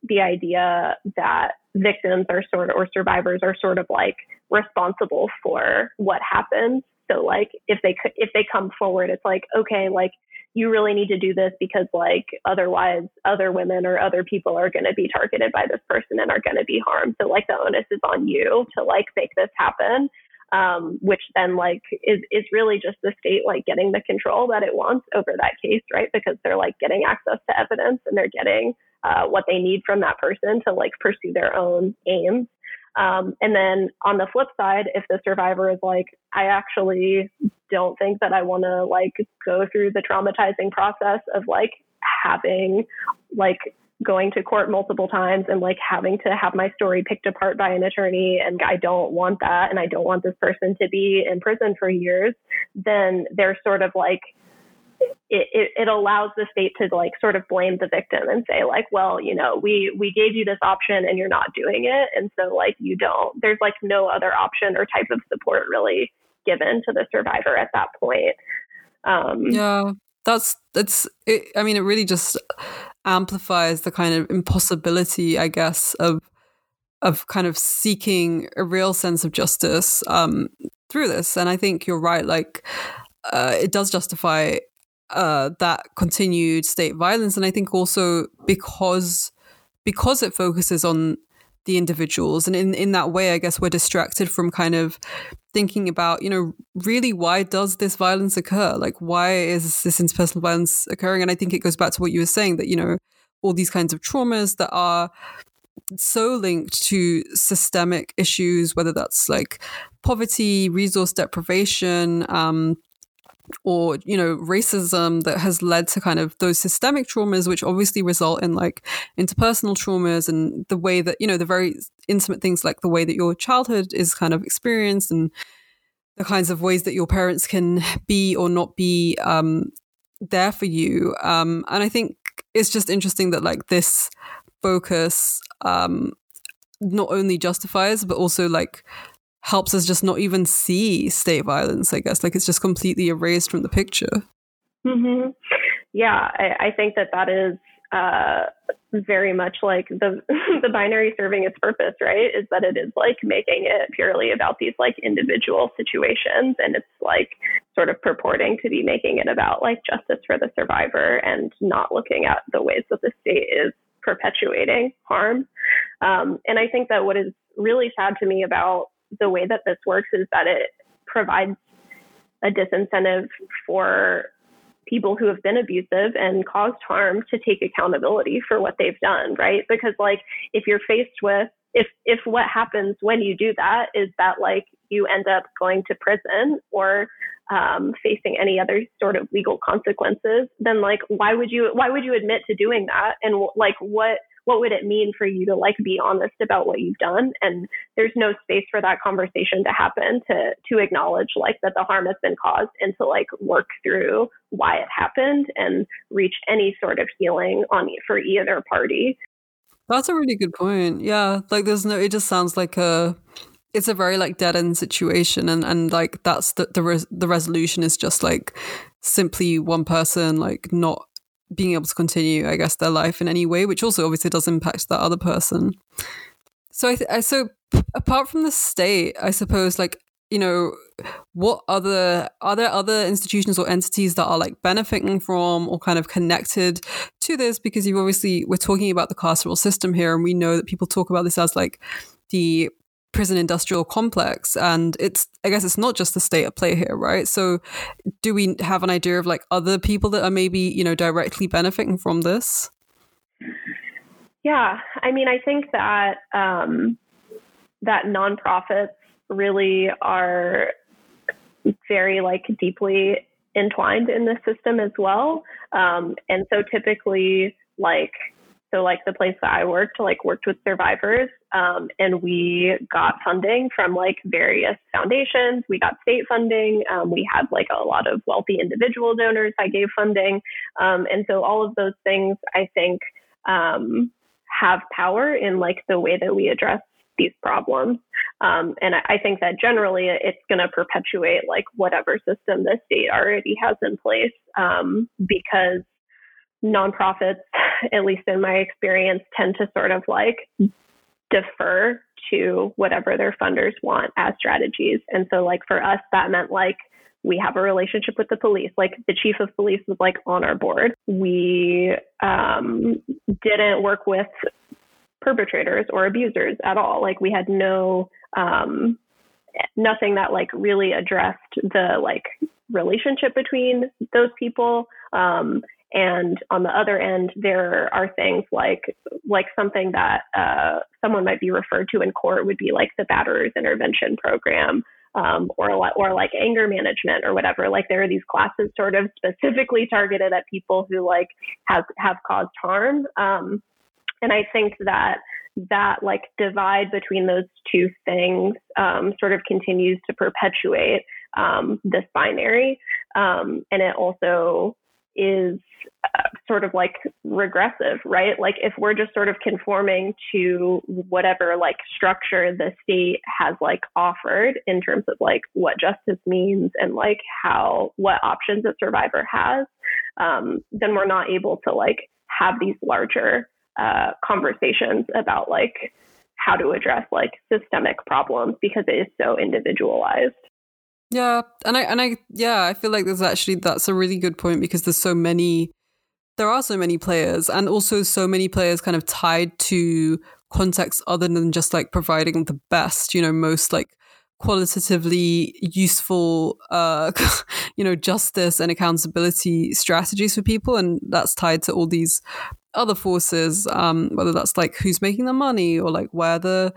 the idea that victims are sort of, or survivors are sort of like responsible for what happens. So like if they if they come forward, it's like okay, like you really need to do this because like otherwise other women or other people are going to be targeted by this person and are going to be harmed. So like the onus is on you to like make this happen. Um, which then like is is really just the state like getting the control that it wants over that case, right? Because they're like getting access to evidence and they're getting uh, what they need from that person to like pursue their own aims. Um, and then on the flip side, if the survivor is like, I actually don't think that I want to like go through the traumatizing process of like having like going to court multiple times and like having to have my story picked apart by an attorney and I don't want that and I don't want this person to be in prison for years, then they're sort of like it, it, it, allows the state to like sort of blame the victim and say like well you know we we gave you this option and you're not doing it. And so like you don't there's like no other option or type of support really given to the survivor at that point. Um, yeah that's that's it, i mean it really just amplifies the kind of impossibility i guess of of kind of seeking a real sense of justice um, through this. And i think you're right like uh, it does justify uh, that continued state violence, and I think also because because it focuses on the individuals, and in in that way, I guess we're distracted from kind of thinking about you know really why does this violence occur? Like why is this interpersonal violence occurring? And I think it goes back to what you were saying that you know all these kinds of traumas that are so linked to systemic issues, whether that's like poverty, resource deprivation, um, or you know racism that has led to kind of those systemic traumas which obviously result in like interpersonal traumas and the way that you know the very intimate things like the way that your childhood is kind of experienced and the kinds of ways that your parents can be or not be um, there for you. Um, and i think it's just interesting that like this focus um, not only justifies but also like helps us just not even see state violence, I guess. Like it's just completely erased from the picture. Mm-hmm. Yeah, I, I think that that is uh, very much like the the binary serving its purpose, right? Is that it is like making it purely about these like individual situations, and it's like sort of purporting to be making it about like justice for the survivor and not looking at the ways that the state is perpetuating harm. Um, and I think that what is really sad to me about the way that this works is that it provides a disincentive for people who have been abusive and caused harm to take accountability for what they've done, right? Because like if you're faced with if if what happens when you do that is that like you end up going to prison or um, facing any other sort of legal consequences, then like why would you why would you admit to doing that? And like what what would it mean for you to like be honest about what you've done? And there's no space for that conversation to happen to to acknowledge like that the harm has been caused and to like work through why it happened and reach any sort of healing on for either party. That's a really good point. Yeah like there's no it just sounds like a it's a very like dead end situation and and like that's the the, res- the resolution is just like simply one person like not being able to continue, I guess, their life in any way, which also obviously does impact that other person. So I, th- I so apart from the state, I suppose like you know what other are there other institutions or entities that are like benefiting from or kind of connected to this because you've obviously we're talking about the carceral system here and we know that people talk about this as like the prison industrial complex and it's i guess it's not just the state at play here right? So do we have an idea of like other people that are maybe you know directly benefiting from this? Yeah i mean i think that um that nonprofits really are very like deeply entwined in this system as well. Um and so typically like so like the place that I worked, like worked with survivors, um, and we got funding from like various foundations. We got state funding. Um, we had like a lot of wealthy individual donors that gave funding, um, and so all of those things I think um, have power in like the way that we address these problems. Um, and I, think that generally it's going to perpetuate like whatever system the state already has in place um, because nonprofits, at least in my experience, tend to sort of like defer to whatever their funders want as strategies. And so, like, for us, that meant like we have a relationship with the police. Like, the chief of police was like on our board. We um, didn't work with perpetrators or abusers at all. Like, we had no, um, nothing that like really addressed the like relationship between those people um, and on the other end, there are things like like something that uh, someone might be referred to in court would be like the batterers intervention program, um, or or like anger management or whatever. Like there are these classes sort of specifically targeted at people who like have have caused harm. Um, and I think that that like divide between those two things um, sort of continues to perpetuate um, this binary, um, and it also is uh, sort of like regressive, right? Like if we're just sort of conforming to whatever like structure the state has like offered in terms of like what justice means and like how what options a survivor has, um, then we're not able to like have these larger uh, conversations about like how to address like systemic problems because it is so individualized. Yeah, and I and I yeah, I feel like there's actually that's a really good point because there's so many there are so many players and also so many players kind of tied to context other than just like providing the best, you know, most like qualitatively useful uh you know justice and accountability strategies for people. And that's tied to all these other forces, um, whether that's like who's making the money or like where the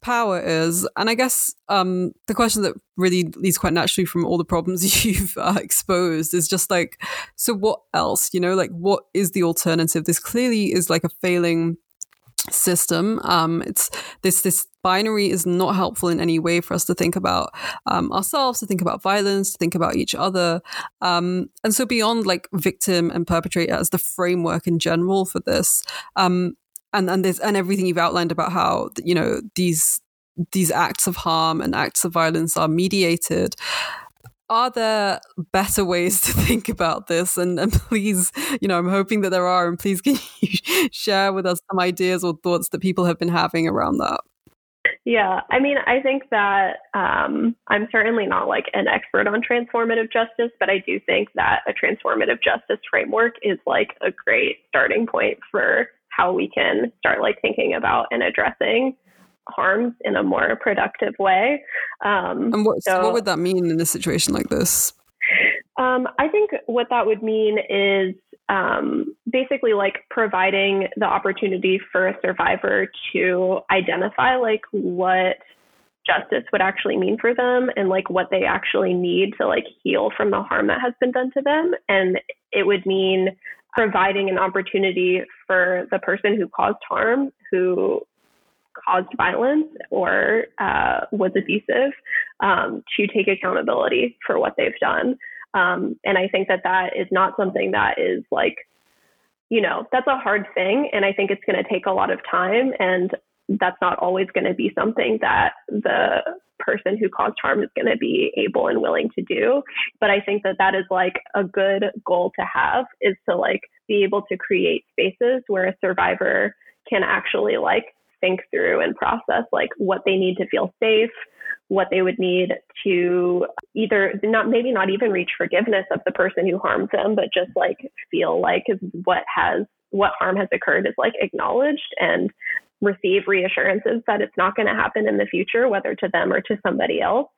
power is. And I guess um, the question that really leads quite naturally from all the problems you've uh, exposed is just like, so what else? You know, like what is the alternative? This clearly is like a failing system. Um, it's this this binary is not helpful in any way for us to think about um, ourselves, to think about violence, to think about each other. Um, and so beyond like victim and perpetrator as the framework in general for this, um, and and this and everything you've outlined about how you know these these acts of harm and acts of violence are mediated. Are there better ways to think about this? And, and please, you know, I'm hoping that there are. And please, can you share with us some ideas or thoughts that people have been having around that? Yeah, I mean, I think that um, I'm certainly not like an expert on transformative justice, but I do think that a transformative justice framework is like a great starting point for how we can start like thinking about and addressing harms in a more productive way. Um, and what, so, what would that mean in a situation like this? Um, I think what that would mean is um, basically like providing the opportunity for a survivor to identify like what justice would actually mean for them and like what they actually need to like heal from the harm that has been done to them and it would mean providing an opportunity for the person who caused harm who caused violence or uh, was abusive um, to take accountability for what they've done. Um, and I think that that is not something that is like, you know, that's a hard thing. And I think it's going to take a lot of time. And that's not always going to be something that the person who caused harm is going to be able and willing to do. But I think that that is like a good goal to have is to like be able to create spaces where a survivor can actually like think through and process like what they need to feel safe, what they would need to either not maybe not even reach forgiveness of the person who harmed them, but just like feel like what has what harm has occurred is like acknowledged and receive reassurances that it's not going to happen in the future, whether to them or to somebody else.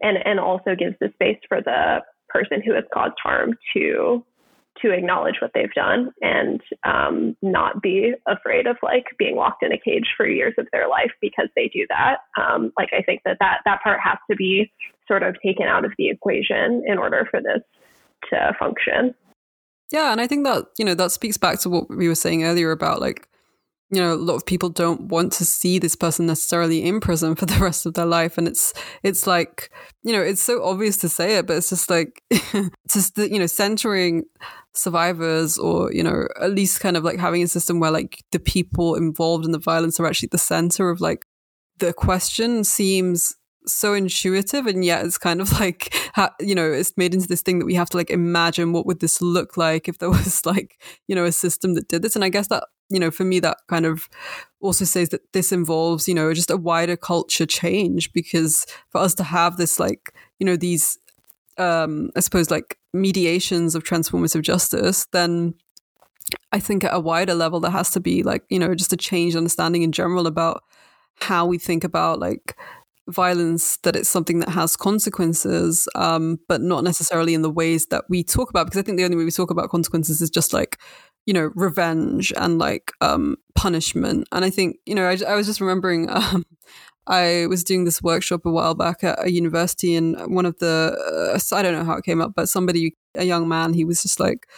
And and also gives the space for the person who has caused harm to to acknowledge what they've done and um, not be afraid of like being locked in a cage for years of their life because they do that. Um, like I think that, that that part has to be sort of taken out of the equation in order for this to function. Yeah, and I think that you know that speaks back to what we were saying earlier about like you know a lot of people don't want to see this person necessarily in prison for the rest of their life. And it's it's like you know it's so obvious to say it but it's just like just the, you know centering survivors or you know at least kind of like having a system where like the people involved in the violence are actually the center of like the question seems so intuitive and yet it's kind of like you know it's made into this thing that we have to like imagine what would this look like if there was like you know a system that did this. And i guess that you know for me that kind of also says that this involves you know just a wider culture change because for us to have this like you know these um i suppose like mediations of transformative justice, then I think at a wider level, there has to be like, you know, just a changed understanding in general about how we think about like violence, that it's something that has consequences, um, but not necessarily in the ways that we talk about. Because I think the only way we talk about consequences is just like, you know, revenge and like um, punishment. And I think, you know, I, I was just remembering um, I was doing this workshop a while back at a university, and one of the uh, I don't know how it came up, but somebody, a young man, he was just like,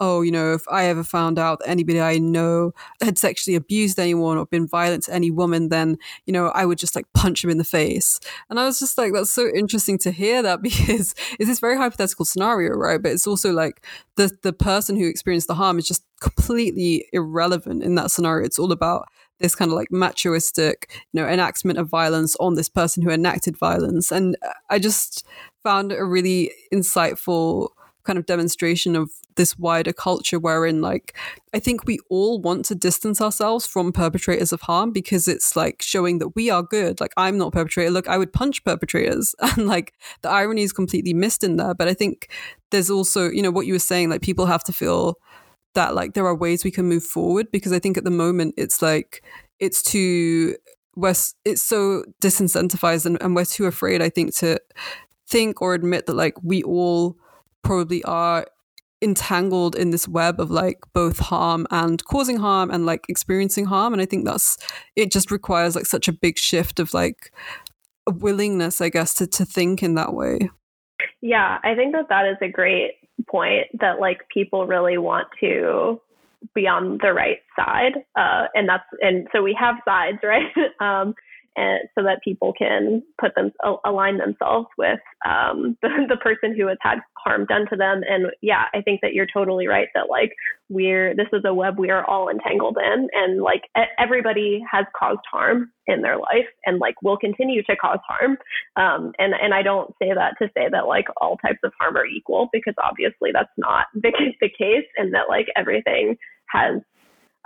"Oh, you know, if I ever found out that anybody I know had sexually abused anyone or been violent to any woman, then you know, I would just like punch him in the face." And I was just like, "That's so interesting to hear that because it's this very hypothetical scenario, right? But it's also like the the person who experienced the harm is just completely irrelevant in that scenario. It's all about this kind of like machoistic, you know, enactment of violence on this person who enacted violence. And I just found a really insightful kind of demonstration of this wider culture wherein like I think we all want to distance ourselves from perpetrators of harm because it's like showing that we are good. Like I'm not perpetrator. Look, I would punch perpetrators. And like the irony is completely missed in there. But I think there's also, you know, what you were saying, like people have to feel that like there are ways we can move forward because I think at the moment it's like it's too we're it's so disincentivized and, and we're too afraid I think to think or admit that like we all probably are entangled in this web of like both harm and causing harm and like experiencing harm and i think that's it just requires like such a big shift of like a willingness i guess to to think in that way. Yeah i think that that is a great point that like people really want to be on the right side uh, and that's and so we have sides right? Um, and so that people can put them align themselves with um, the, the person who has had harm done to them. And yeah, I think that you're totally right that like we're this is a web we are all entangled in, and like everybody has caused harm in their life, and like will continue to cause harm. Um, and and I don't say that to say that like all types of harm are equal because obviously that's not the, the case, and that like everything has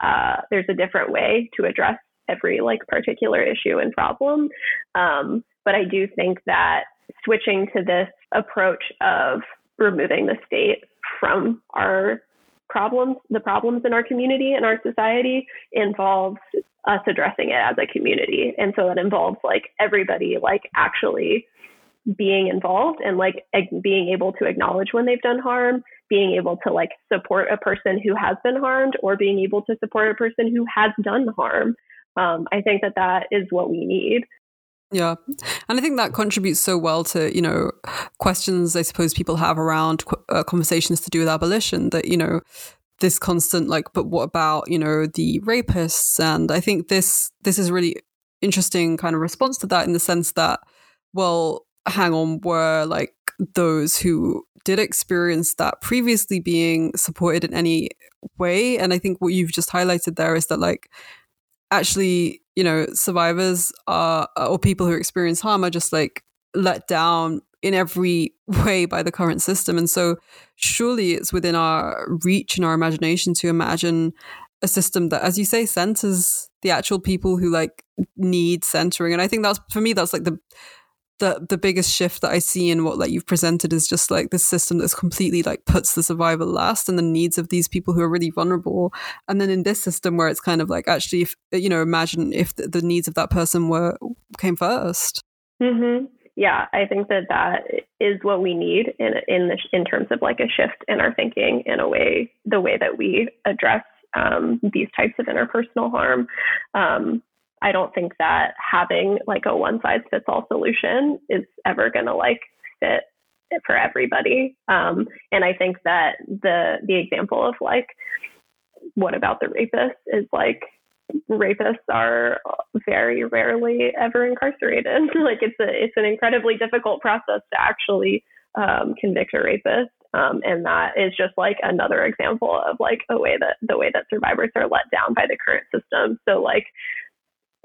uh, there's a different way to address every like particular issue and problem. Um, but I do think that switching to this approach of removing the state from our problems, the problems in our community and our society involves us addressing it as a community. And so that involves like everybody like actually being involved and like being able to acknowledge when they've done harm, being able to like support a person who has been harmed or being able to support a person who has done harm. Um, I think that that is what we need. Yeah. And I think that contributes so well to, you know, questions I suppose people have around uh, conversations to do with abolition that, you know, this constant like but what about, you know, the rapists and I think this this is really interesting kind of response to that in the sense that well, hang on were like those who did experience that previously being supported in any way and I think what you've just highlighted there is that like actually, you know, survivors are, or people who experience harm are just like let down in every way by the current system. And so surely it's within our reach and our imagination to imagine a system that, as you say, centers the actual people who like need centering. And I think that's for me, that's like the the the biggest shift that I see in what like you've presented is just like this system that's completely like puts the survival last and the needs of these people who are really vulnerable. And then in this system where it's kind of like actually, if you know, imagine if the, the needs of that person were came 1st mm-hmm. Yeah, I think that that is what we need in in the, in terms of like a shift in our thinking in a way, the way that we address um, these types of interpersonal harm. Um, I don't think that having like a one size fits all solution is ever going to like fit for everybody. Um, and I think that the the example of like what about the rapist is like rapists are very rarely ever incarcerated. like it's a it's an incredibly difficult process to actually um, convict a rapist. Um, and that is just like another example of like a way that the way that survivors are let down by the current system. So like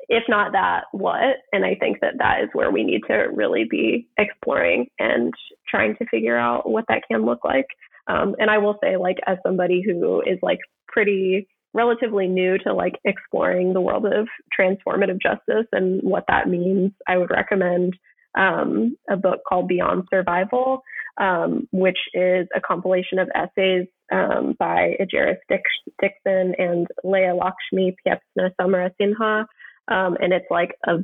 if not that, what? And I think that that is where we need to really be exploring and trying to figure out what that can look like. Um, and I will say, like, as somebody who is like pretty relatively new to like exploring the world of transformative justice and what that means, I would recommend um, a book called Beyond Survival, um, which is a compilation of essays um, by Ejeris Dixon and Leah Lakshmi Piepzna-Samarasinha um, and it's like a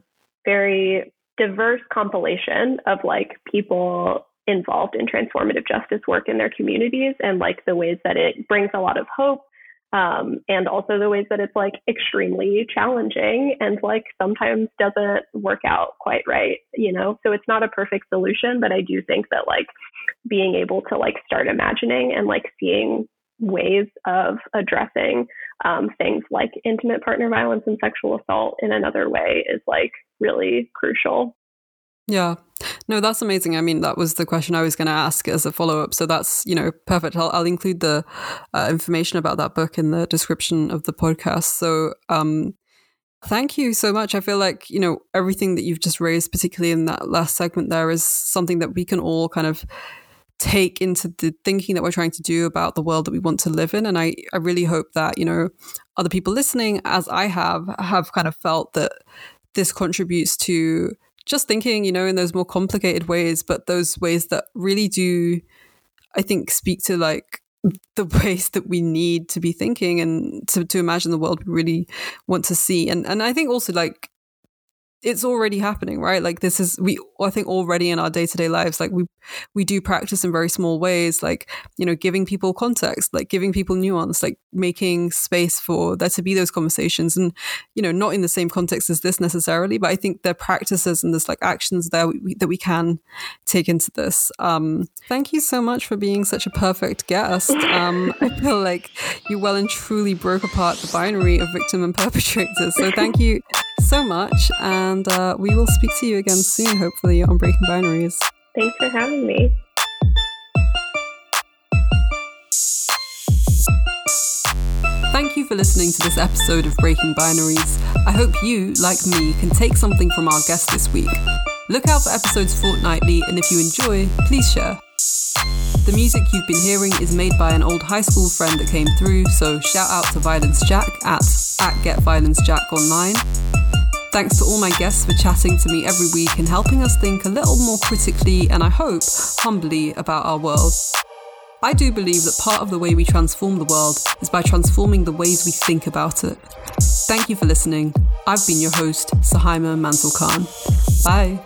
very diverse compilation of like people involved in transformative justice work in their communities and like the ways that it brings a lot of hope um, and also the ways that it's like extremely challenging and like sometimes doesn't work out quite right you know? So it's not a perfect solution but i do think that like being able to like start imagining and like seeing ways of addressing um, things like intimate partner violence and sexual assault in another way is like really crucial. Yeah. No, that's amazing. I mean, that was the question I was going to ask as a follow up. So that's, you know, perfect. I'll, I'll include the uh, information about that book in the description of the podcast. So, um, thank you so much. I feel like, you know, everything that you've just raised, particularly in that last segment there, is something that we can all kind of take into the thinking that we're trying to do about the world that we want to live in. And I, I really hope that, you know, other people listening, as I have, have kind of felt that this contributes to just thinking, you know, in those more complicated ways, but those ways that really do, I think, speak to like the ways that we need to be thinking and to, to imagine the world we really want to see. And and I think also like it's already happening, right? Like this is we I think already in our day-to-day lives like we we do practice in very small ways like, you know, giving people context, like giving people nuance, like making space for there to be those conversations and you know, not in the same context as this necessarily, but I think there are practices and there's like actions there we, that we can take into this. Um thank you so much for being such a perfect guest. Um I feel like you well and truly broke apart the binary of victim and perpetrator. So thank you so much, and uh, we will speak to you again soon, hopefully, on Breaking Binaries. Thanks for having me. Thank you for listening to this episode of Breaking Binaries. I hope you, like me, can take something from our guest this week. Look out for episodes fortnightly, and if you enjoy, please share. The music you've been hearing is made by an old high school friend that came through, so shout out to Violence Jack at, at Get Violence Jack online. Thanks to all my guests for chatting to me every week and helping us think a little more critically and I hope humbly about our world. I do believe that part of the way we transform the world is by transforming the ways we think about it. Thank you for listening. I've been your host, Suhaiymah Manzoor-Khan. Bye.